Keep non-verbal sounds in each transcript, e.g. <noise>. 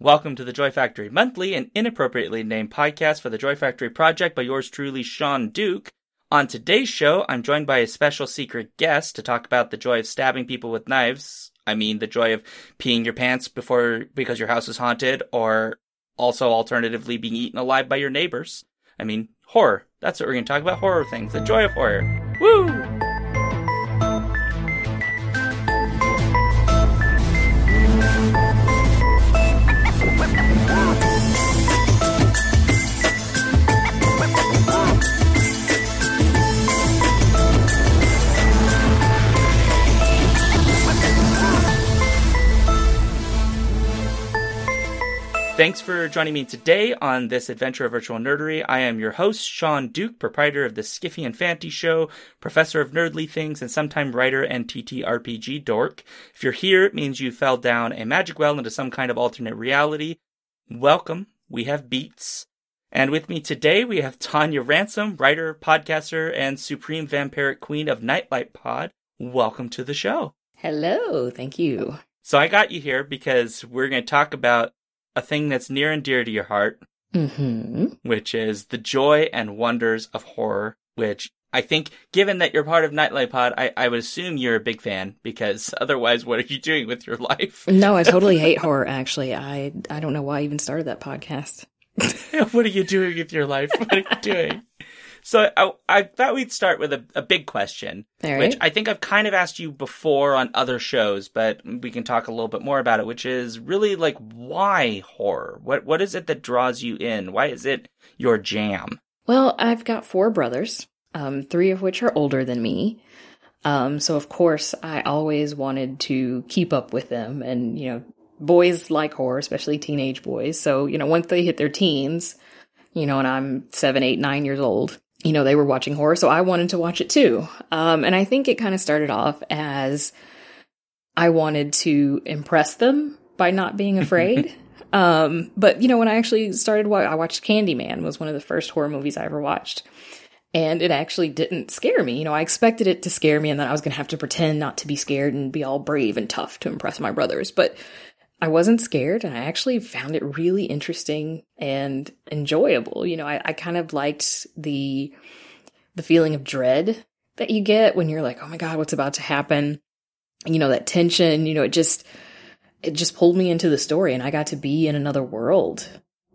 Welcome to the Joy Factory monthly and inappropriately named podcast for the Joy Factory project by yours truly, Shaun Duke. On today's show, I'm joined by a special secret guest to talk about the joy of stabbing people with knives. I mean, the joy of peeing your pants before because your house is haunted, or also alternatively being eaten alive by your neighbors. I mean, horror. That's what we're going to talk about horror things, the joy of horror. Woo! Thanks for joining me today on this adventure of virtual nerdery. I am your host, Shaun Duke, proprietor of the Skiffy and Fanty Show, professor of nerdly things, and sometime writer and TTRPG dork. If you're here, it means you fell down a magic well into some kind of alternate reality. Welcome. We have beats. And with me today, we have Tonia Ransom, writer, podcaster, and supreme vampiric queen of Nightlight Pod. Welcome to the show. Hello. Thank you. So I got you here because we're going to talk about a thing that's near and dear to your heart, Mm-hmm. which is the joy and wonders of horror, which I think, given that you're part of Nightlight Pod, I, I would assume you're a big fan because <laughs> otherwise, what are you doing with your life? No, I totally <laughs> hate horror. Actually, I I don't know why I even started that podcast. <laughs> what are you doing with your life? What are you doing? So I, I thought we'd start with a, a big question, right. which I think I've kind of asked you before on other shows, but we can talk a little bit more about it, which is really like why horror? What what is it that draws you in? Why is it your jam? Well, I've got four brothers, um, three of which are older than me. Um, so of course, I always wanted to keep up with them, and you know, boys like horror, especially teenage boys. So you know, once they hit their teens, you know, and I'm seven, eight, nine years old, you know, they were watching horror, so I wanted to watch it too. Um, and I think it kind of started off as I wanted to impress them by not being <laughs> afraid. um, but you know, when I actually started, I watched Candyman was one of the first horror movies I ever watched. And it actually didn't scare me. You know, I expected it to scare me and that I was going to have to pretend not to be scared and be all brave and tough to impress my brothers. But I wasn't scared and I actually found it really interesting and enjoyable. You know, I, I kind of liked the the feeling of dread that you get when you're like, oh my God, what's about to happen? You know, that tension, you know, it just it just pulled me into the story and I got to be in another world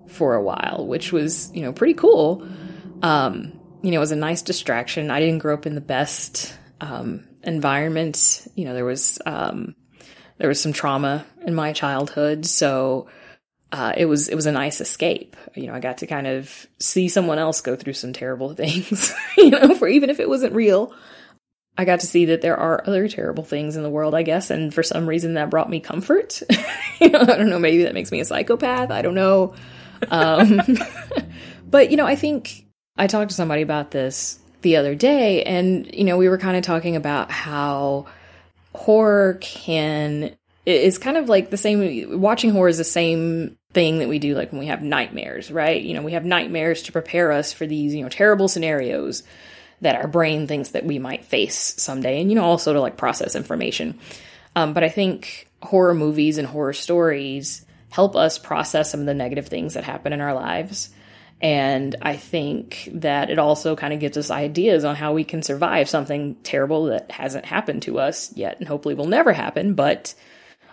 for a while, which was, you know, pretty cool. Um, you know, it was a nice distraction. I didn't grow up in the best um environment. You know, there was um there was some trauma in my childhood, so uh, it was it was a nice escape. You know, I got to kind of see someone else go through some terrible <laughs> things. you know, for even if it wasn't real, I got to see that there are other terrible things in the world. I guess, and for some reason that brought me comfort. <laughs> you know, I don't know. Maybe that makes me a psychopath. I don't know. Um, <laughs> but you know, I think I talked to somebody about this the other day, and you know, we were kind of talking about how horror can is kind of like the same watching horror is the same thing that we do like when we have nightmares right? You know we have nightmares to prepare us for these you know terrible scenarios that our brain thinks that we might face someday and you know also to like process information. Um, but i think horror movies and horror stories help us process some of the negative things that happen in our lives and I think that it also kind of gives us ideas on how we can survive something terrible that hasn't happened to us yet and hopefully will never happen. But,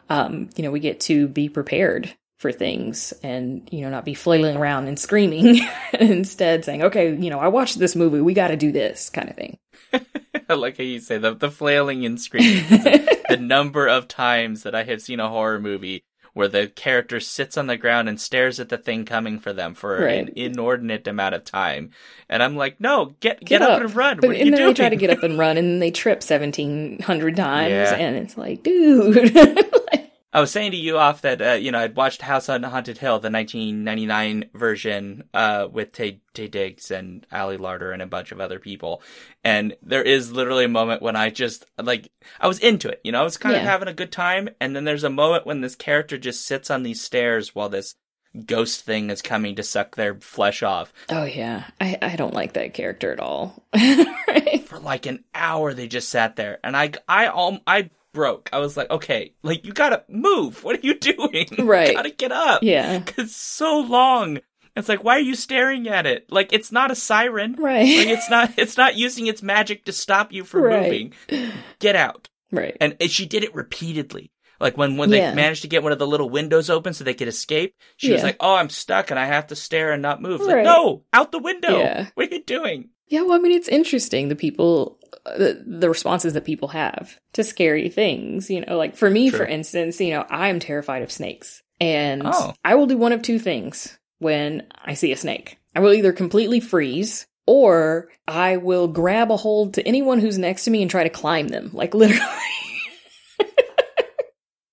um, you know, we get to be prepared for things and, you know, not be flailing around and screaming <laughs> instead saying, okay, you know, I watched this movie. We got to do this kind of thing. <laughs> I like how you say the the flailing and screaming. <laughs> the number of times that I have seen a horror movie where the character sits on the ground and stares at the thing coming for them for Right. an inordinate amount of time, and I'm like, no, get get, Get up. up. and run. But what and then doing? they try to get up and <laughs> run and they trip 1700 times. Yeah. And it's like, dude. <laughs> I was saying to you off that uh, you know I'd watched House on Haunted Hill, the 1999 version, uh, with Taye, Taye Diggs and Ali Larter and a bunch of other people, and there is literally a moment when I just like I was into it, you know, I was kind of having a good time, and then there's a moment when this character just sits on these stairs while this ghost thing is coming to suck their flesh off. oh, yeah. I, I don't like that character at all. <laughs> For like an hour, they just sat there, and I I um, I broke. I was like, okay, like you gotta move. What are you doing? <laughs> Right. You gotta get up. Yeah. It's so long. It's like, why are you staring at it? Like it's not a siren. Right. Like it's not. It's not using its magic to stop you from Right. moving. Get out. right. And it, she did it repeatedly. Like when when Yeah. they managed to get one of the little windows open so they could escape, she was like, "Oh, I'm stuck and I have to stare and not move." Like, Right. no, out the window. Yeah. What are you doing? Yeah, well, I mean, it's interesting the people, the, the responses that people have to scary things. You know, like for me, True. for instance, you know, I'm terrified of snakes, and Oh. I will do one of two things when I see a snake. I will either completely freeze. Or I will grab a hold to anyone who's next to me and try to climb them, like <laughs> literally, <laughs>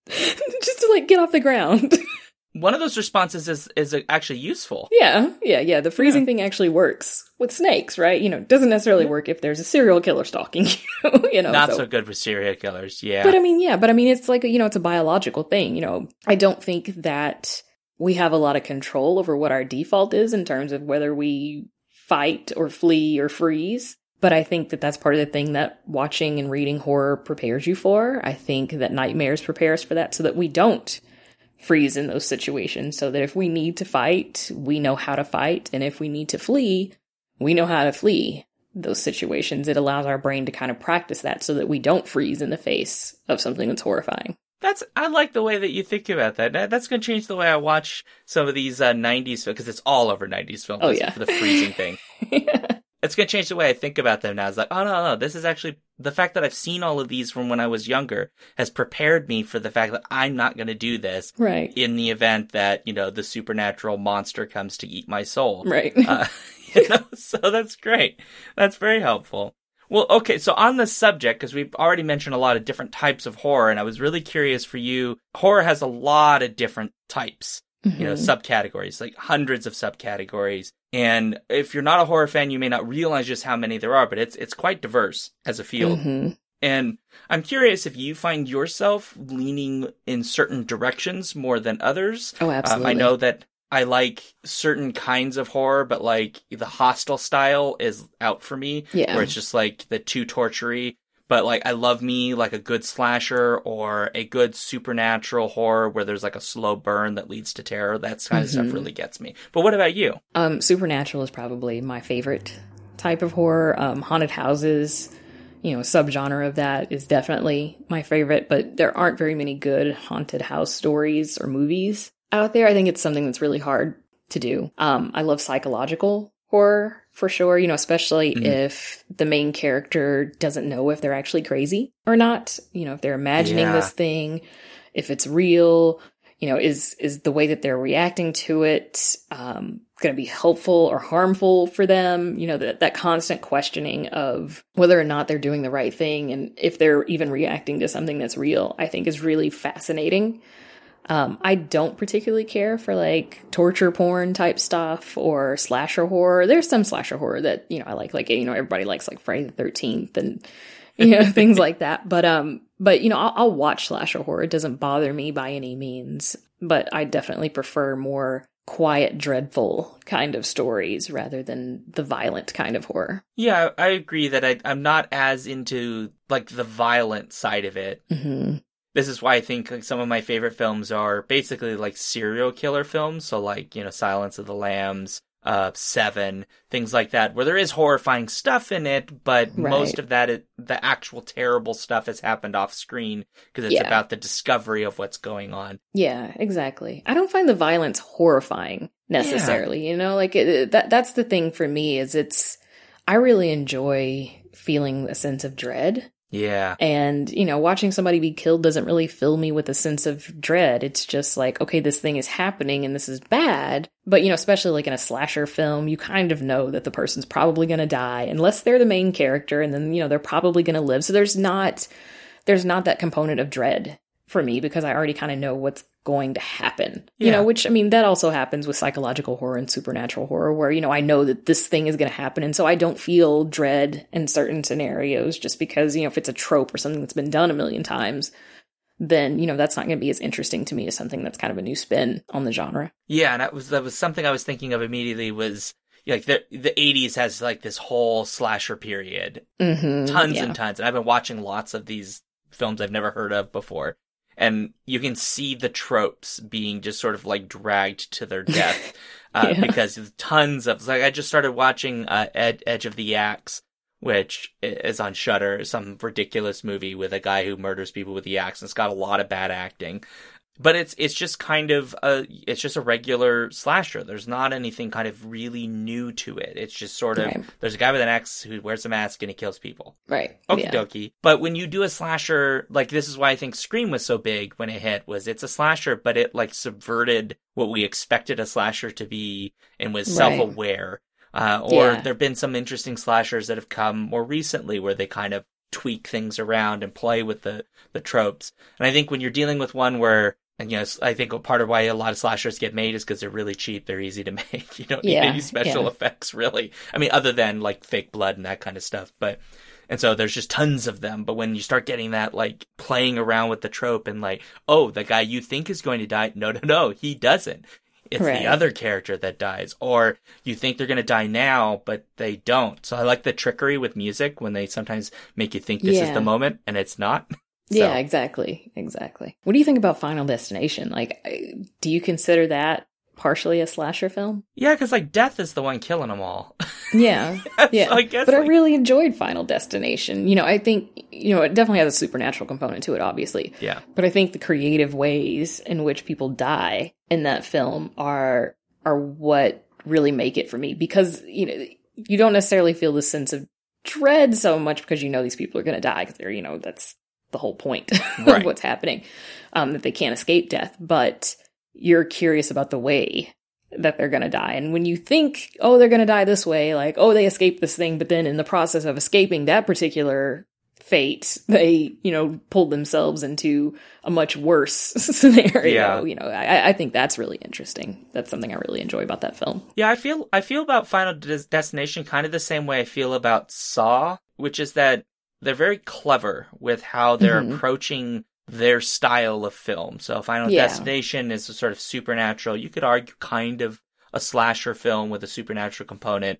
just to like get off the ground. <laughs> One of those responses is is actually useful. Yeah, yeah, yeah. The freezing thing actually works with snakes, right? You know, it doesn't necessarily work if there's a serial killer stalking <laughs> you. you know, Not so- so good for serial killers. Yeah. But I mean, yeah, but I mean, it's like you know, it's a biological thing. You know, I don't think that we have a lot of control over what our default is in terms of whether we fight or flee or freeze. But I think that that's part of the thing that watching and reading horror prepares you for. I think that nightmares prepare us for that so that we don't freeze in those situations. So that if we need to fight, we know how to fight. And if we need to flee, we know how to flee those situations. It allows our brain to kind of practice that so that we don't freeze in the face of something that's horrifying. That's I like the way that you think about that. That- That's going to change the way I watch some of these uh, '90s films because it's all over '90s films. Oh, yeah. for the freezing thing. <laughs> It's going to change the way I think about them now. It's like, oh no, no, this is actually the fact that I've seen all of these from when I was younger has prepared me for the fact that I'm not going to do this right. in the event that you know the supernatural monster comes to eat my soul. Right. Uh, <laughs> you know, so that's great. That's very helpful. Well, okay, so on this subject, because we've already mentioned a lot of different types of horror, and I was really curious for you. Horror has a lot of different types, you know, Mhm. subcategories, like hundreds of subcategories. And if you're not a horror fan, you may not realize just how many there are, but it's it's quite diverse as a field. Mhm. And I'm curious if you find yourself leaning in certain directions more than others. Oh, Um, absolutely. I know that I like certain kinds of horror, but like the Hostel style is out for me, Yeah. where it's just like the too tortury. But like I love me like a good slasher or a good supernatural horror where there's like a slow burn that leads to terror. That kind of stuff Mhm. really gets me. But what about you? Um, Supernatural is probably my favorite type of horror. Um, haunted houses, you know, subgenre of that is definitely my favorite, but there aren't very many good haunted house stories or movies out there. I think it's something that's really hard to do. Um, I love psychological horror for sure, you know, especially Mhm. if the main character doesn't know if they're actually crazy or not, you know, if they're imagining Yeah. this thing, if it's real, you know, is is the way that they're reacting to it um, going to be helpful or harmful for them? You know, that that constant questioning of whether or not they're doing the right thing and if they're even reacting to something that's real, I think is really fascinating. Um, I don't particularly care for like torture porn type stuff or slasher horror. There's some slasher horror that you know I like, like you know everybody likes like Friday the Thirteenth and <laughs> you know things like that. But um, but you know I'll, I'll watch slasher horror. It doesn't bother me by any means. But I definitely prefer more quiet, dreadful kind of stories rather than the violent kind of horror. Yeah, I agree that I, I'm not as into like the violent side of it. hmm This is why I think like, some of my favorite films are basically like serial killer films. So like, you know, Silence of the Lambs, uh, Seven, things like that, where there is horrifying stuff in it, but Right. most of that, it, the actual terrible stuff has happened off screen because it's Yeah. about the discovery of what's going on. Yeah, exactly. I don't find the violence horrifying necessarily. You know, like it, it- that. That's the thing for me is it's. I really enjoy feeling a sense of dread. Yeah. And, you know, watching somebody be killed doesn't really fill me with a sense of dread. It's just like, okay, this thing is happening and this is bad. But, you know, especially like in a slasher film, you kind of know that the person's probably going to die unless they're the main character and then, you know, they're probably going to live. So there's not, there's not that component of dread for me because I already kind of know what's going to happen. You Yeah. know, which I mean, that also happens with psychological horror and supernatural horror where, you know, I know that this thing is going to happen. And so I don't feel dread in certain scenarios just because, you know, if it's a trope or something that's been done a million times, then, you know, that's not going to be as interesting to me as something that's kind of a new spin on the genre. Yeah, and that was that was something I was thinking of immediately was like the the 80s has like this whole slasher period Mm-hmm. tons yeah. and tons and i've been watching lots of these films I've never heard of before. And you can see the tropes being just sort of like dragged to their <laughs> death. Uh, yeah. because tons of, like, I just started watching, uh, Ed, Edge of the Axe, which is on Shudder, some ridiculous movie with a guy who murders people with the axe. And it's got a lot of bad acting but it's it's just kind of a it's just a regular slasher. There's not anything kind of really new to it. It's just sort of right. there's a guy with an axe who wears a mask and he kills people. Right. Okie yeah. dokie. But when you do a slasher, like this is why I think Scream was so big when it hit, was it's a slasher, but it like subverted what we expected a slasher to be and was self aware. Uh, or yeah. there have been some interesting slashers that have come more recently where they kind of tweak things around and play with the the tropes. And I think when you're dealing with one where and you know, I think part of why a lot of slashers get made is because they're really cheap. They're easy to <laughs> make. You don't need yeah, any special yeah. effects, really. I mean, other than like fake blood and that kind of stuff. But and so there's just tons of them. But when you start getting that like playing around with the trope and like, oh, the guy you think is going to die, no, no, no, he doesn't. It's right. the other character that dies, or you think they're going to die now, but they don't. So I like the trickery with music when they sometimes make you think this yeah. is the moment and it's not. <laughs> So. Yeah, exactly. Exactly. What do you think about Final Destination? Like, do you consider that partially a slasher film? Yeah, because like death is the one killing them all. <laughs> yeah, yeah. I guess, but like... I really enjoyed Final Destination. You know, I think you know it definitely has a supernatural component to it, obviously. Yeah. But I think the creative ways in which people die in that film are are what really make it for me because you know you don't necessarily feel the sense of dread so much because you know these people are going to die because they're you know that's the whole point <laughs> right. of what's happening, um, that they can't escape death, but you're curious about the way that they're going to die. And when you think, oh, they're going to die this way, like, oh, they escaped this thing, but then in the process of escaping that particular fate, they, you know, pulled themselves into a much worse <laughs> scenario. Yeah. You know, I, I think that's really interesting. That's something I really enjoy about that film. Yeah, I feel I feel about Final Destination kind of the same way I feel about Saw, which is that they're very clever with how they're mm-hmm. approaching their style of film. So Final yeah. Destination is a sort of supernatural. You could argue kind of a slasher film with a supernatural component.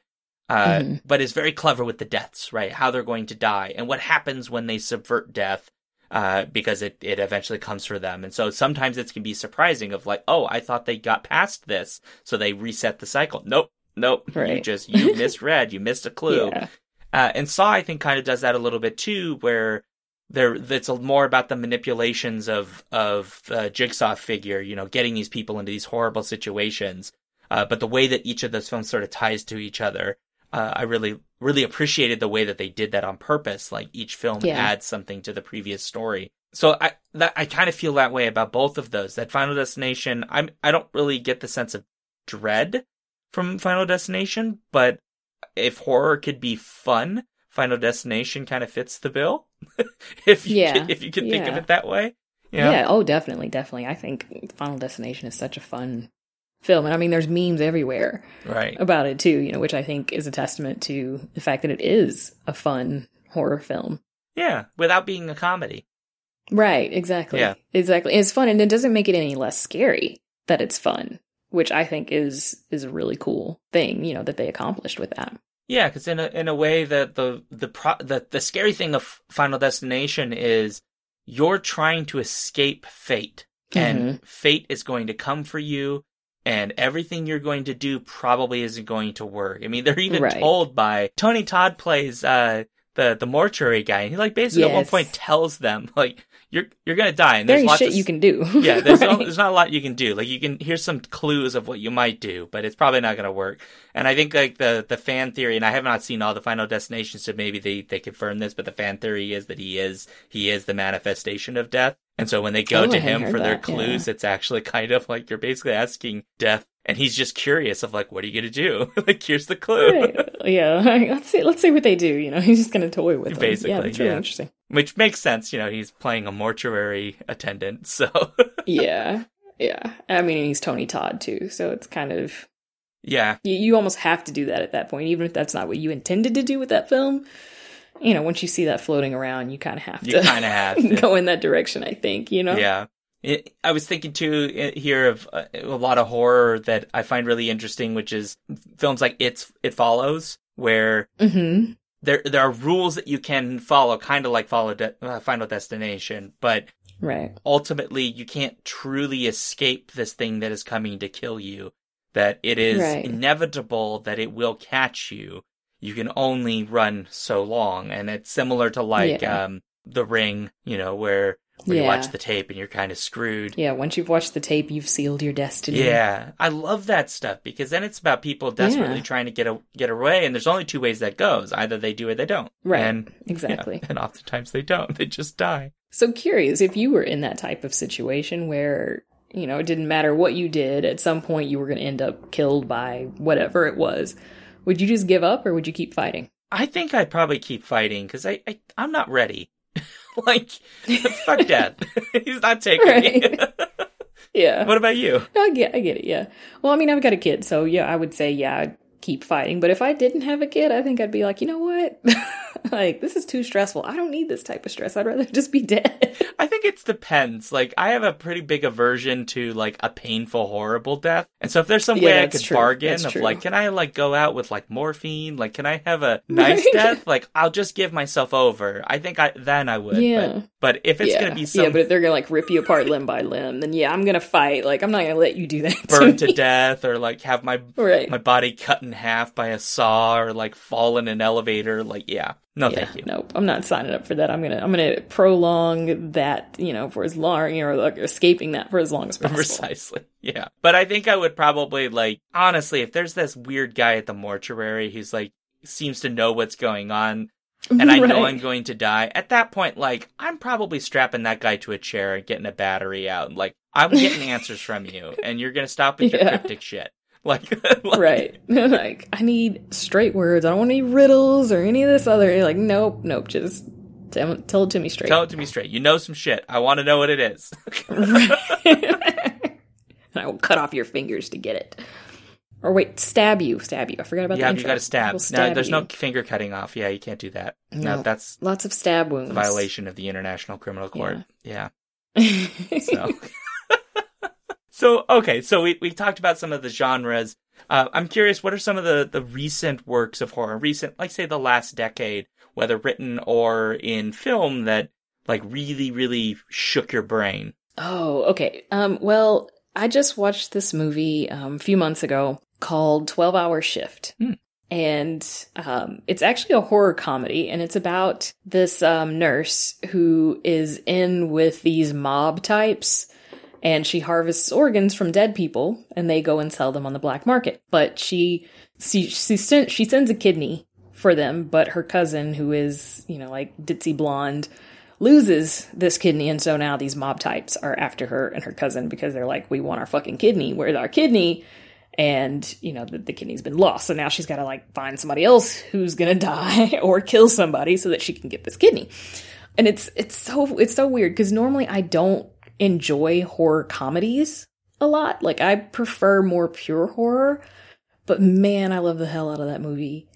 Uh, mm-hmm. but is very clever with the deaths, right? How they're going to die and what happens when they subvert death, uh, because it, it eventually comes for them. And so sometimes it can be surprising of like, oh, I thought they got past this. So they reset the cycle. Nope. Nope. Right. You just, you <laughs> misread. You missed a clue. Yeah. Uh, and Saw, I think, kind of does that a little bit too, where there it's more about the manipulations of of the jigsaw figure, you know, getting these people into these horrible situations. Uh, but the way that each of those films sort of ties to each other, uh, I really really appreciated the way that they did that on purpose. Like each film yeah. adds something to the previous story. So I that I kind of feel that way about both of those. That Final Destination, I'm I don't really get the sense of dread from Final Destination, but if horror could be fun, Final Destination kind of fits the bill. <laughs> if you yeah, can, <laughs> if you can yeah. think of it that way. Yeah. yeah. Oh, definitely, definitely. I think Final Destination is such a fun film, and I mean, there's memes everywhere, right, about it too. You know, which I think is a testament to the fact that it is a fun horror film. Yeah, without being a comedy. Right. Exactly. Yeah. Exactly. It's fun, and it doesn't make it any less scary that it's fun which I think is is a really cool thing, you know, that they accomplished with that. Yeah, because in a in a way that the the pro, the the scary thing of Final Destination is you're trying to escape fate, and mm-hmm. fate is going to come for you, and everything you're going to do probably isn't going to work. I mean, they're even right. told by Tony Todd plays uh the the mortuary guy, and he like basically yes. at one point tells them like you're you're gonna die. And there's lots shit of, you can do. <laughs> yeah, there's <laughs> right? no, there's not a lot you can do. Like you can here's some clues of what you might do, but it's probably not gonna work. And I think like the the fan theory, and I have not seen all the Final Destinations, so maybe they they confirm this, but the fan theory is that he is he is the manifestation of death. And so when they go oh, to him for that, their clues, yeah. it's actually <laughs> kind of like you're basically asking death and he's just curious of like, what are you gonna do? <laughs> like, here's the clue. Right. Yeah, <laughs> let's see. Let's see what they do. You know, <laughs> he's just gonna toy with them. Basically, yeah, it's really yeah. interesting. Which makes sense. You know, he's playing a mortuary attendant, so yeah, yeah. I mean, he's Tony Todd too, so it's kind of yeah. You, you almost have to do that at that point, even if that's not what you intended to do with that film you know, once you see that floating around, you kind of have to. You kind of have to go in that direction. I think you know. Yeah. It, I was thinking too here of a, uh, a lot of horror that I find really interesting, which is films like It's It Follows, where mm-hmm. there there are rules that you can follow, kind of like follow de- uh, Final Destination, but Right. ultimately you can't truly escape this thing that is coming to kill you. That it is Right. inevitable that it will catch you. You can only run so long, and it's similar to like Yeah. um the Ring, you know, where, where you watch the tape and you're kind of screwed. Yeah, once you've watched the tape, you've sealed your destiny. Yeah, I love that stuff because then it's about people desperately Yeah. trying to get a, get away, and there's only two ways that goes: either they do or they don't. Right, And yeah, exactly. <laughs> and oftentimes they don't; they just die. So curious if you were in that type of situation where, you know, it didn't matter what you did, at some point you were going to end up killed by whatever it was. Would you just give up or would you keep fighting? I think I'd probably keep fighting because I, I I'm not ready. <laughs> like, fuck death. <laughs> He's not taking me. <laughs> Yeah. what about you? No, I get I get it, yeah. Well, I mean, I've got a kid, so yeah, I would say yeah, keep fighting. But if I didn't have a kid, I think I'd be like, you know what? <laughs> like, this is too stressful. I don't need this type of stress. I'd rather <laughs> just be dead. I think it depends. Like, I have a pretty big aversion to like a painful, horrible death, and so if there's some Yeah, way I could true. bargain That's of true. like, can I like go out with like morphine? Like, can I have a <laughs> nice Right. death? Like, I'll just give myself over. I think I then I would. Yeah. But, but if it's yeah. gonna be some yeah, but if they're gonna like rip you apart limb by limb, then yeah, I'm gonna fight. Like, I'm not gonna let you do that. Burn to me. death, or like have my Right. my body cut in half by a saw, or like fall in an elevator, like yeah, no, yeah, thank you. Nope, I'm not signing up for that. I'm gonna I'm gonna prolong that, you know, for as long, you know, like escaping that for as long as <laughs> possible. Precisely. Yeah. But I think I would probably like honestly, if there's this weird guy at the mortuary who's like seems to know what's going on <laughs> and I know Right. I'm going to die, at that point, like I'm probably strapping that guy to a chair and getting a battery out. Like I'm getting answers from you and you're gonna stop with your <laughs> Yeah. cryptic shit. Like, <laughs> like right. <laughs> like, I need straight words. I don't want any riddles or any of this other. You're like, nope, nope. Just tell, tell it to me straight. Tell it to me straight. You know some shit. I want to know what it is. <laughs> and I will cut off your fingers to get it. Or wait, stab you, stab you. I forgot about yeah, the you got to stab. I No, there's you. no finger cutting off. Yeah, you can't do that. No, No. that's lots of stab wounds. violation of the International Criminal Court. Yeah. Yeah. So, so okay. So we we talked about some of the genres. Uh, I'm curious, what are some of the the recent works of horror, recent, like say the last decade, whether written or in film, that like really really shook your brain? Oh, okay. Um, well, I just watched this movie um, a few months ago called 12 Hour Shift. Hmm. And um, it's actually a horror comedy, and it's about this um, nurse who is in with these mob types, and she harvests organs from dead people, and they go and sell them on the black market. But she she she, send, she sends a kidney for them, but her cousin, who is you know like ditzy blonde, loses this kidney, and so now these mob types are after her and her cousin because they're like, we want our fucking kidney. Where's our kidney? And you know the, the kidney's been lost, so now she's got to like find somebody else who's gonna <laughs> die or kill somebody so that she can get this kidney. And it's it's so it's so weird because normally I don't enjoy horror comedies a lot. Like I prefer more pure horror, but man, I love the hell out of that movie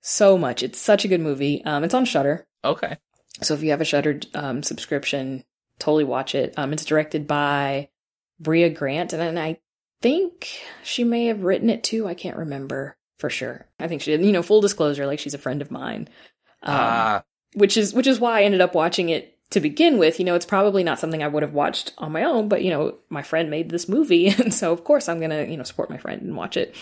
so much. It's such a good movie. Um, it's on Shudder. Okay. So if you have a Shudder um, subscription, totally watch it. Um, it's directed by Brea Grant, and, and I think she may have written it too. I can't remember for sure. I think she did. You know, full disclosure, like she's a friend of mine, um, Ah, which is which is why I ended up watching it to begin with. You know, it's probably not something I would have watched on my own, but you know, my friend made this movie, <laughs> and so of course I'm gonna you know support my friend and watch it.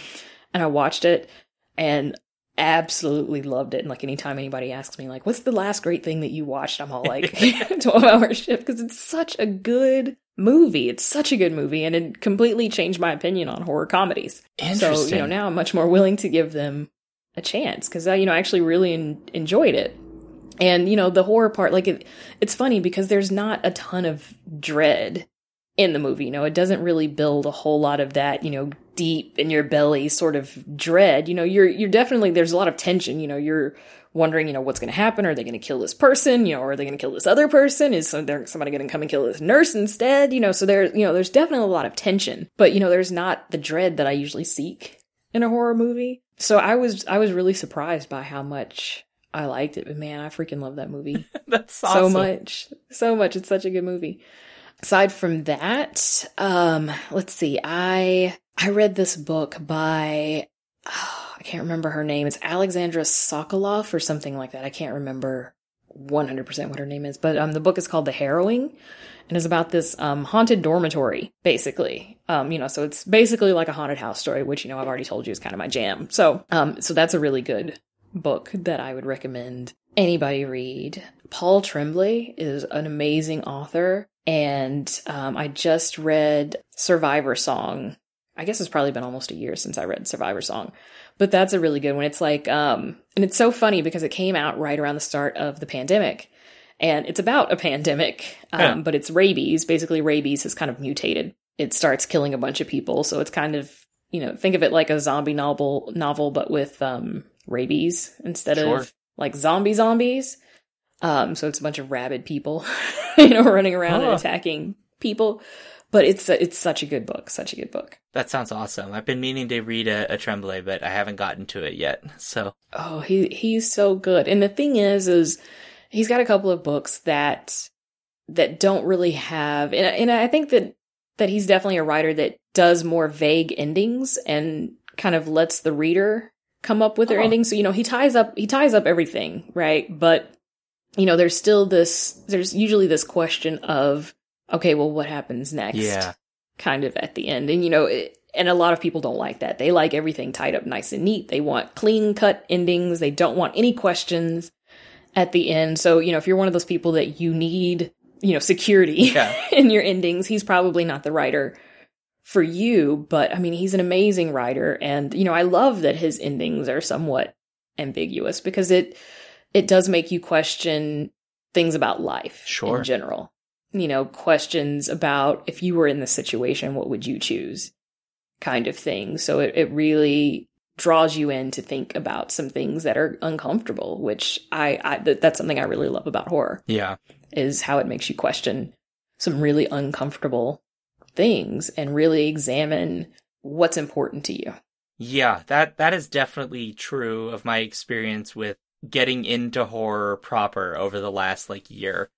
And I watched it, and absolutely loved it. And like anytime anybody asks me, like, what's the last great thing that you watched? I'm all like <laughs> <laughs> 12 hour shift because it's such a good movie. It's such a good movie. And it completely changed my opinion on horror comedies. So, you know, now I'm much more willing to give them a chance because I, uh, you know, I actually really en- enjoyed it. And, you know, the horror part, like, it, it's funny because there's not a ton of dread in the movie. You know, it doesn't really build a whole lot of that, you know, deep in your belly sort of dread. You know, you're you're definitely there's a lot of tension. You know, you're wondering, you know, what's going to happen? Are they going to kill this person? You know, are they going to kill this other person? Is somebody going to come and kill this nurse instead? You know, so there, you know, there's definitely a lot of tension. But you know, there's not the dread that I usually seek in a horror movie. So I was I was really surprised by how much I liked it. But man, I freaking love that movie <laughs> That's so much so much it's such a good movie aside from that um let's see i i read this book by oh, <sighs> I can't remember her name. It's Alexandra Sokoloff or something like that. I can't remember 100% what her name is, but um, the book is called The Harrowing and is about this um, haunted dormitory, basically. Um, you know, so it's basically like a haunted house story, which you know I've already told you is kind of my jam. So, um, so that's a really good book that I would recommend anybody read. Paul Tremblay is an amazing author, and um, I just read Survivor Song. I guess it's probably been almost a year since I read Survivor Song, but that's a really good one. It's like, um, and it's so funny because it came out right around the start of the pandemic, and it's about a pandemic, um, yeah. but it's rabies. Basically, rabies has kind of mutated. It starts killing a bunch of people, so it's kind of you know think of it like a zombie novel novel, but with um, rabies instead sure. of like zombie zombies. Um, so it's a bunch of rabid people, <laughs> you know, running around and attacking people. But it's it's such a good book, such a good book. That sounds awesome. I've been meaning to read a, a Tremblay, but I haven't gotten to it yet. So oh, he he's so good. And the thing is, is he's got a couple of books that that don't really have, and, and I think that that he's definitely a writer that does more vague endings and kind of lets the reader come up with their oh. endings. So you know, he ties up he ties up everything, right? But you know, there's still this there's usually this question of okay, well what happens next? Yeah. Kind of at the end. And you know, it, and a lot of people don't like that. They like everything tied up nice and neat. They want clean cut endings. They don't want any questions at the end. So, you know, if you're one of those people that you need, you know, security yeah. <laughs> in your endings, he's probably not the writer for you, but I mean, he's an amazing writer and you know, I love that his endings are somewhat ambiguous because it it does make you question things about life sure. in general. You know, questions about if you were in this situation, what would you choose? kind of thing. So it, it really draws you in to think about some things that are uncomfortable, which I, I th- that's something I really love about horror. Yeah. Is how it makes you question some really uncomfortable things and really examine what's important to you. Yeah, that that is definitely true of my experience with getting into horror proper over the last like year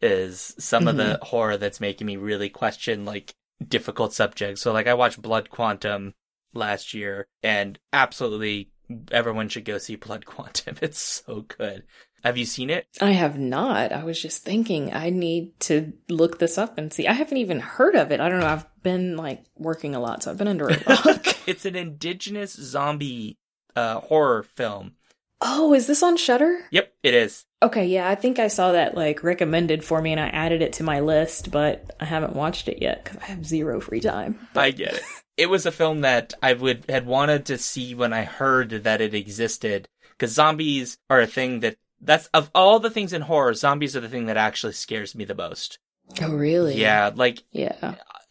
is some mm-hmm. of the mm-hmm. horror that's making me really question like difficult subjects. So like I watched Blood Quantum last year and absolutely everyone should go see Blood <laughs> Quantum. It's so good. Have you seen it? I have not. I was just thinking I need to look this up and see. I haven't even heard of it. I don't know. I've been like working a lot, so I've been under a <laughs> rock. it's an indigenous zombie uh, horror film. Oh, is this on Shudder? Yep, it is. Okay, yeah, I think I saw that like recommended for me and I added it to my list, but I haven't watched it yet cuz I have zero free time. But... I get it. It was a film that I would had wanted to see when I heard that it existed cuz zombies are a thing that that's of all the things in horror, zombies are the thing that actually scares me the most. Oh, really? Yeah, like yeah.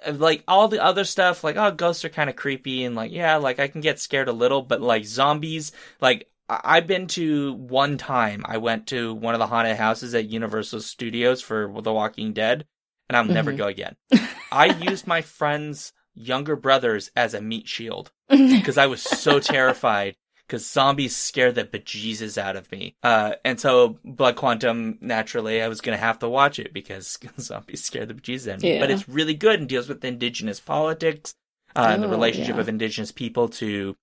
Uh, like all the other stuff, like oh, ghosts are kind of creepy, and like yeah, like I can get scared a little, but like zombies, like I've been to one time. I went to one of the haunted houses at Universal Studios for The Walking Dead, and I'll mm-hmm. never go again. I used my friend's younger brothers as a meat shield <laughs> because I was so terrified because zombies scare the bejesus out of me. Uh, and so Blood Quantum, naturally, I was going to have to watch it because <laughs> zombies scare the bejesus out of me. Yeah. But it's really good and deals with indigenous politics uh, oh, and the oh, relationship yeah. of indigenous people to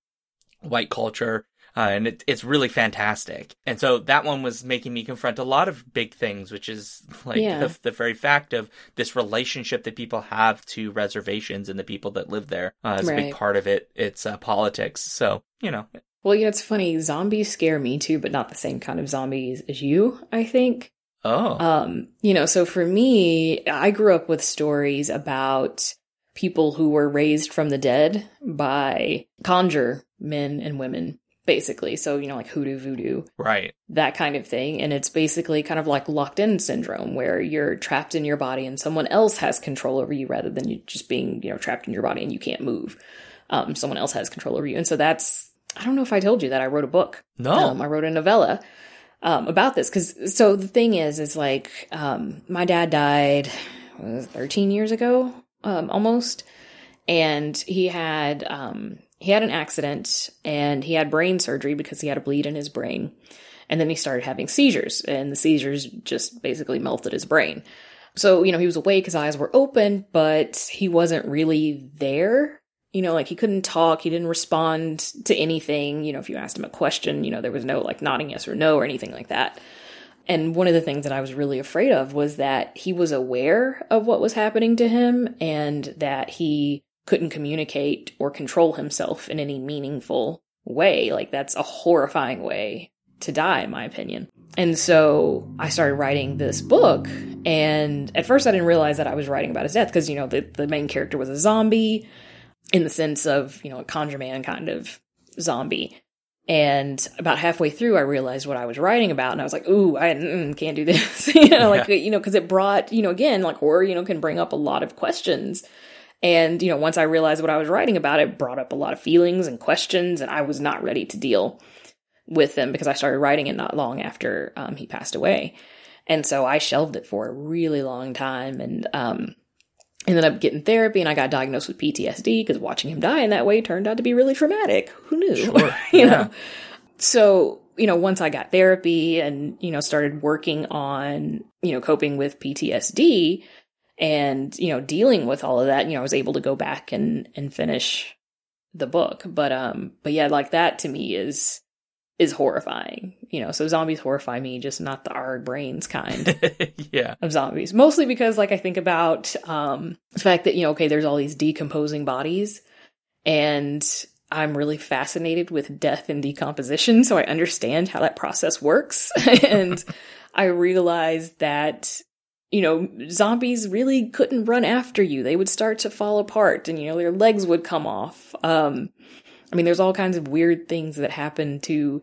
white culture. Uh, and it, it's really fantastic. And so that one was making me confront a lot of big things, which is <laughs> like yeah. the, the, very fact of this relationship that people have to reservations and the people that live there uh, is right. a big part of it. It's uh, politics. So, you know, well, you know, it's funny. Zombies scare me too, but not the same kind of zombies as you, I think. Oh. Um, you know, so for me, I grew up with stories about people who were raised from the dead by conjure men and women, basically. So, you know, like hoodoo voodoo. Right. That kind of thing. And it's basically kind of like locked in syndrome where you're trapped in your body and someone else has control over you rather than you just being, you know, trapped in your body and you can't move. Um, someone else has control over you. And so that's I don't know if I told you that I wrote a book. No, um, I wrote a novella um, about this because so the thing is, is like um, my dad died 13 years ago, um, almost, and he had um, he had an accident and he had brain surgery because he had a bleed in his brain, and then he started having seizures, and the seizures just basically melted his brain. So you know he was awake, his eyes were open, but he wasn't really there You know, like he couldn't talk, he didn't respond to anything. You know, if you asked him a question, you know, there was no like nodding yes or no or anything like that. And one of the things that I was really afraid of was that he was aware of what was happening to him and that he couldn't communicate or control himself in any meaningful way. Like, that's a horrifying way to die, in my opinion. And so I started writing this book. And at first, I didn't realize that I was writing about his death because, you know, the, the main character was a zombie in the sense of, you know, a Conjure Man kind of zombie. And about halfway through, I realized what I was writing about, and I was like, "Ooh, I mm, can't do this," <laughs> you know, like you know, because it brought, you know, again, like horror, you know, can bring up a lot of questions. And you know, once I realized what I was writing about, it brought up a lot of feelings and questions, and I was not ready to deal with them because I started writing it not long after um, he passed away, and so I shelved it for a really long time, and um, ended up getting therapy and I got diagnosed with PTSD because watching him die in that way turned out to be really traumatic. Who knew? Sure. <laughs> you yeah. know. So, you know, once I got therapy and, you know, started working on, you know, coping with PTSD and, you know, dealing with all of that, you know, I was able to go back and and finish the book. But um but yeah, like that to me is is horrifying. You know, so zombies horrify me, just not the our brains kind <laughs> yeah. of zombies. Mostly because like I think about um the fact that, you know, okay, there's all these decomposing bodies and I'm really fascinated with death and decomposition, so I understand how that process works. <laughs> and <laughs> I realized that you know, zombies really couldn't run after you. They would start to fall apart and, you know, their legs would come off. Um, I mean, there's all kinds of weird things that happen to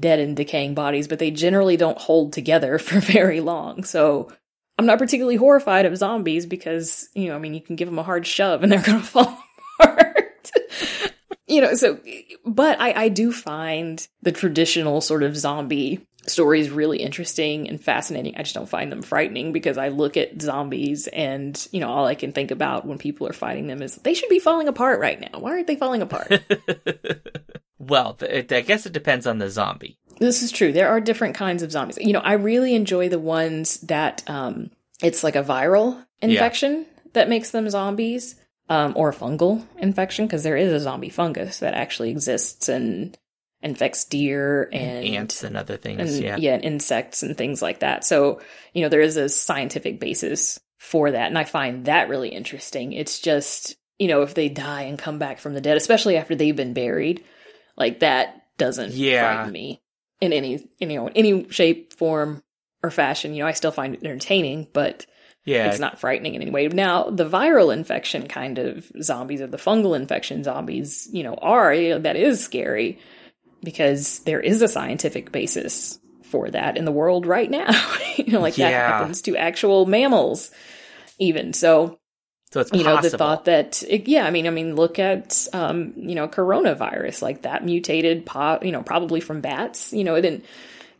dead and decaying bodies, but they generally don't hold together <laughs> for very long. So I'm not particularly horrified of zombies because, you know, I mean, you can give them a hard shove and they're <laughs> going to fall apart. <laughs> you know, so, but I, I do find the traditional sort of zombie stories really interesting and fascinating. I just don't find them frightening because I look at zombies and, you know, all I can think about when people are fighting them is they should be falling apart right now. Why aren't they falling apart? <laughs> well, I guess it depends on the zombie. this is true. There are different kinds of zombies. You know, I really enjoy the ones that um it's like a viral infection that makes them zombies. Um, or a fungal infection because there is a zombie fungus that actually exists and infects deer and, Ants and other things. and yeah. yeah, and insects and things like that. So, you know, there is a scientific basis for that. And I find that really interesting. It's just, you know, if they die and come back from the dead, especially after they've been buried, like that doesn't Yeah. frighten me in any, in, you know, any shape, form, or fashion. You know, I still find it entertaining, but Yeah. it's not frightening in any way. Now, the viral infection kind of zombies or the fungal infection zombies, you know, are you know, that is scary because there is a scientific basis for that in the world right now. <laughs> you know, like that happens to actual mammals, even so. so it's You know, the thought that it, yeah, I mean, I mean, look at um, you know, coronavirus like that mutated, po- you know, probably from bats. You know, it didn't.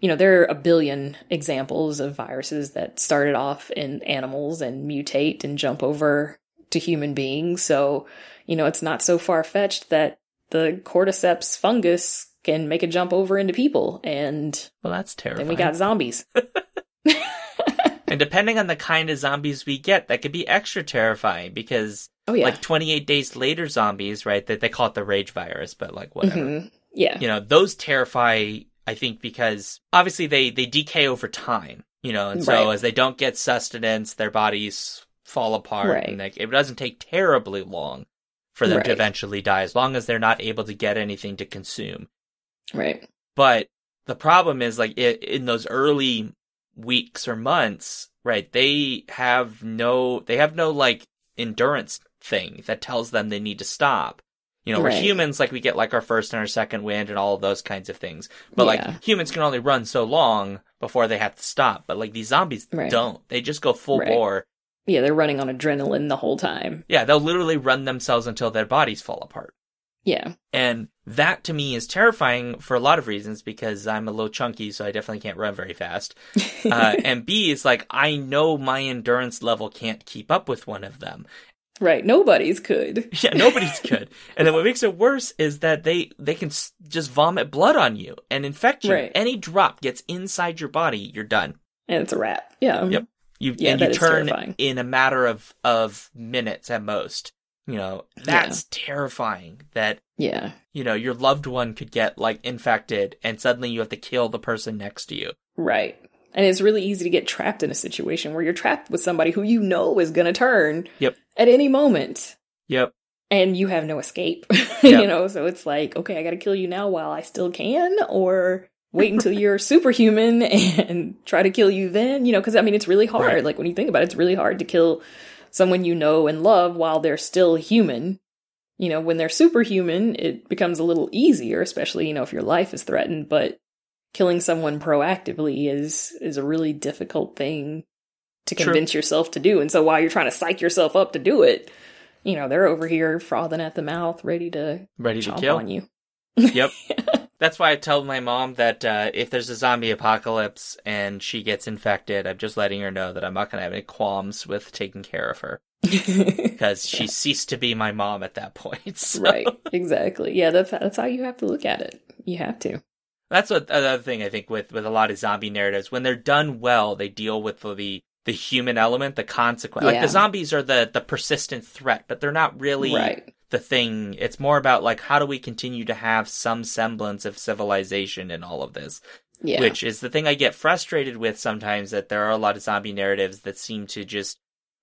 You know, there are a billion examples of viruses that started off in animals and mutate and jump over to human beings. So, you know, it's not so far fetched that the cordyceps fungus can make a jump over into people. And well, that's terrifying. then we got zombies. <laughs> <laughs> and depending on the kind of zombies we get, that could be extra terrifying because, Oh, yeah. like, 28 days later zombies, right? That they call it the rage virus, but like whatever. Mhm. Yeah. You know, those terrify. I think because obviously they they decay over time. You know, and so Right. as they don't get sustenance, their bodies fall apart, Right. and like, it doesn't take terribly long for them to eventually die, as long as they're not able to get anything to consume. Right. But the problem is like i in those early weeks or months, right? They have no, they have no like endurance thing that tells them they need to stop. You know, we're humans, like we get like our first and our second wind and all of those kinds of things. But Yeah. like humans can only run so long before they have to stop. But like these zombies Right. don't. They just go full Right. bore. Yeah, they're running on adrenaline the whole time. Yeah, they'll literally run themselves until their bodies fall apart. Yeah. And that to me is terrifying for a lot of reasons because I'm a little chunky, so I definitely can't run very fast. <laughs> Uh, and B is like, I know my endurance level can't keep up with one of them. right. Nobody's could. <laughs> Yeah, nobody's could. And then what makes it worse is that they, they can s- just vomit blood on you and infect you. Right. Any drop gets inside your body, you're done. And it's a wrap. Yeah. Yep. You, Yeah, and you turn terrifying. in a matter of, of minutes at most. You know, that's terrifying that, Yeah. you know, your loved one could get like infected and suddenly you have to kill the person next to you. Right. And it's really easy to get trapped in a situation where you're trapped with somebody who you know is going to turn Yep. at any moment Yep. and you have no escape. <laughs> Yeah. you know, so it's like, okay, I got to kill you now while I still can or wait until you're <laughs> superhuman <laughs> and try to kill you then, you know, cuz I mean it's really hard. Right. Like when you think about it, it's really hard to kill someone you know and love while they're still human. You know, when they're superhuman, it becomes a little easier, especially, you know, if your life is threatened, but killing someone proactively is is a really difficult thing to True. convince yourself to do. And so while you're trying to psych yourself up to do it, you know, they're over here frothing at the mouth, ready to Ready to kill. on you. Yep. <laughs> That's why I tell my mom that uh, if there's a zombie apocalypse and she gets infected, I'm just letting her know that I'm not going to have any qualms with taking care of her <laughs> because she ceased to be my mom at that point. <laughs> So Right, exactly. Yeah, that's that's how you have to look at it. You have to. That's what another thing I think with with a lot of zombie narratives when they're done well, they deal with the the human element, the consequence. Like the zombies are the the persistent threat, but they're not really Right. The thing. It's more about like how do we continue to have some semblance of civilization in all of this. Yeah. which is the thing I get frustrated with sometimes that there are a lot of zombie narratives that seem to just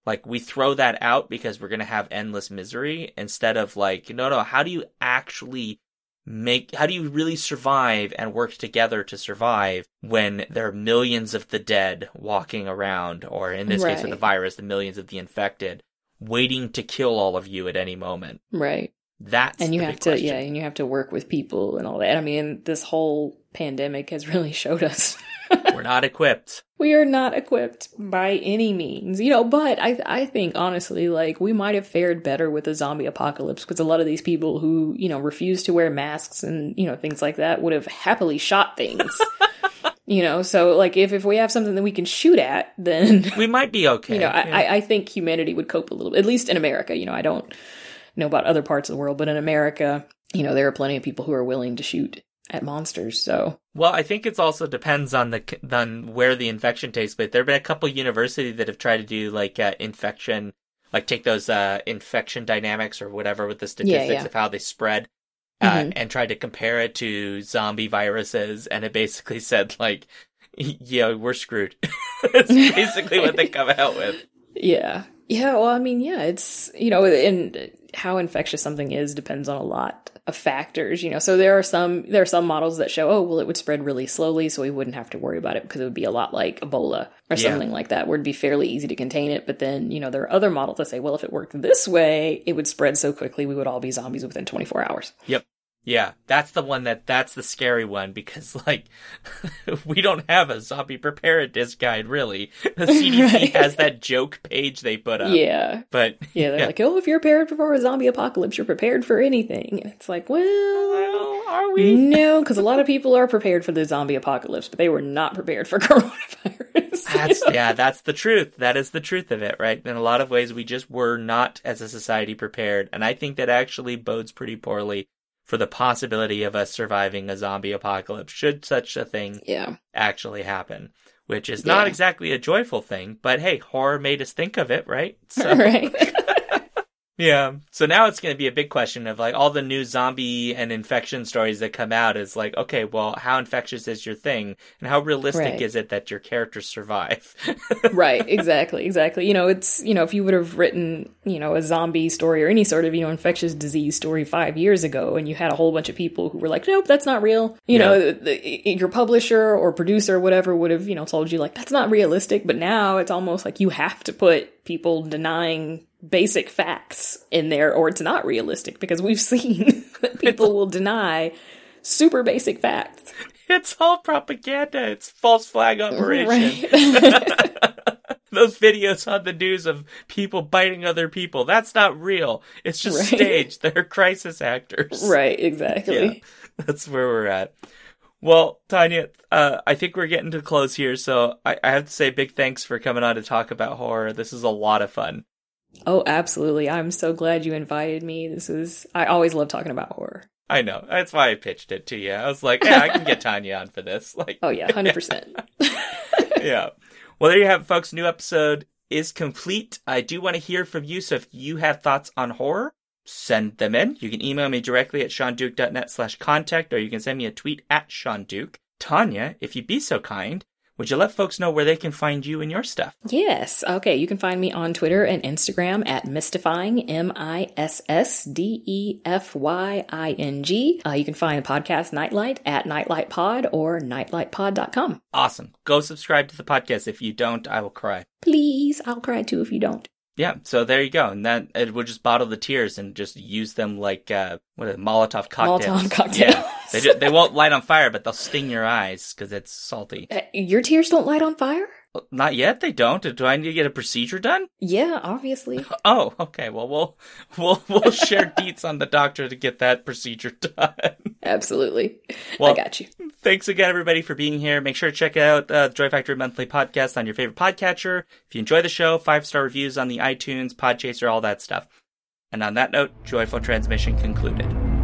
like we throw that out because we're going to have endless misery instead of like no no how do you actually make how do you really survive and work together to survive when there are millions of the dead walking around or in this case with the virus the millions of the infected waiting to kill all of you at any moment right. that's and you the have to question. yeah, and you have to work with people and all that. I mean, this whole pandemic has really <laughs> showed us we're not equipped we are not equipped by any means you know but i i think honestly like we might have fared better with a zombie apocalypse because a lot of these people who you know refuse to wear masks and you know things like that would have happily shot things <laughs> you know so like if if we have something that we can shoot at then we might be okay <laughs> you know I, Yeah. I i think humanity would cope a little at least in america you know i don't know about other parts of the world but in america you know there are plenty of people who are willing to shoot at monsters so Well, I think it also depends on the on where the infection takes place. There have been a couple universities that have tried to do like uh, infection, like take those uh, infection dynamics or whatever with the statistics yeah. of how they spread, uh, Mhm. and tried to compare it to zombie viruses, and it basically said like, yeah, we're screwed. <laughs> It's basically what they come out with. Yeah. Yeah, well, I mean, yeah, it's, you know, and how infectious something is depends on a lot of factors, you know. So there are some there are some models that show, oh, well, it would spread really slowly, so we wouldn't have to worry about it because it would be a lot like Ebola or Yeah. something like that, where it'd be fairly easy to contain it. But then, you know, there are other models that say, well, if it worked this way, it would spread so quickly we would all be zombies within 24 hours. Yeah, that's the one that that's the scary one because <laughs> like <laughs> we don't have a zombie preparedness guide really. The <laughs> CDC Right. has that joke page they put up. Yeah. But Yeah, they're Yeah. like, oh, if you're prepared for a zombie apocalypse, you're prepared for anything. And it's like, well, well, are we? No, because a lot of people are prepared for the zombie apocalypse, but they were not prepared for coronavirus. That's yeah, that's the truth. That is the truth of it, right? In a lot of ways we just were not as a society prepared, and I think that actually bodes pretty poorly for the possibility of us surviving a zombie apocalypse should such a thing yeah, actually happen. Which is not exactly a joyful thing, but hey, horror made us think of it, right? <laughs> So right. <laughs> Yeah. So now it's going to be a big question of like all the new zombie and infection stories that come out is like, okay, well, how infectious is your thing and how realistic Right. is it that your characters survive? <laughs> right, exactly, exactly. You know, it's you know, if you would have written, you know, a zombie story or any sort of, you know, infectious disease story five years ago, and you had a whole bunch of people who were like, Nope, that's not real. You Yeah. know, the, the, your publisher or producer or whatever would have, you know, told you like that's not realistic. But now it's almost like you have to put people denying basic facts in there, or it's not realistic because we've <laughs> seen that people will deny super basic facts. it's all propaganda. It's false flag <laughs> operation. Right. <laughs> Those videos on the news of people biting other people, that's not real. It's just Right. staged. They're crisis actors. right, exactly. That's where we're at. Well, Tonia, uh, I think we're getting to close here, so I, I have to say big thanks for coming on to talk about horror. This is a lot of fun. Oh, absolutely. I'm so glad you invited me. This is, I always love talking about horror. I know. That's why I pitched it to you. I was like, yeah, I can get <laughs> Tonia on for this. <laughs> Like, Oh, yeah, <laughs> 100%. yeah. Well, there you have it, folks. New episode is complete. I do want to hear from you. So if you have thoughts on horror, send them in. You can email me directly at shaunduke.net slash contact, or you can send me a tweet at Shaun Duke. Tonia, if you'd be so kind, would you let folks know where they can find you and your stuff? Yes. Okay. You can find me on Twitter and Instagram at missdefying, M I S S D E F Y I N G. Uh, you can find the podcast Nightlight at Nightlightpod or nightlightpod.com. Awesome. Go subscribe to the podcast. If you don't, I will cry. Please. I'll cry too if you don't. Yeah, so there you go, and that it would just bottle the tears and just use them like uh, what they, Molotov cocktails. Molotov cocktails. <laughs> Yeah, they ju- they won't light on fire, but they'll sting your eyes because it's salty. Uh, your tears don't light on fire? Not yet. They don't. Do I need to get a procedure done? Yeah, obviously. <laughs> Oh, okay. Well, we'll we'll we'll share <laughs> deets on the doctor to get that procedure <laughs> done. Absolutely. Well, I got you. Thanks again, everybody, for being here. Make sure to check out uh, Joy Factory Monthly Podcast on your favorite podcatcher. If you enjoy the show, five star reviews on the iTunes, Podchaser, all that stuff. And on that note, joyful transmission concluded.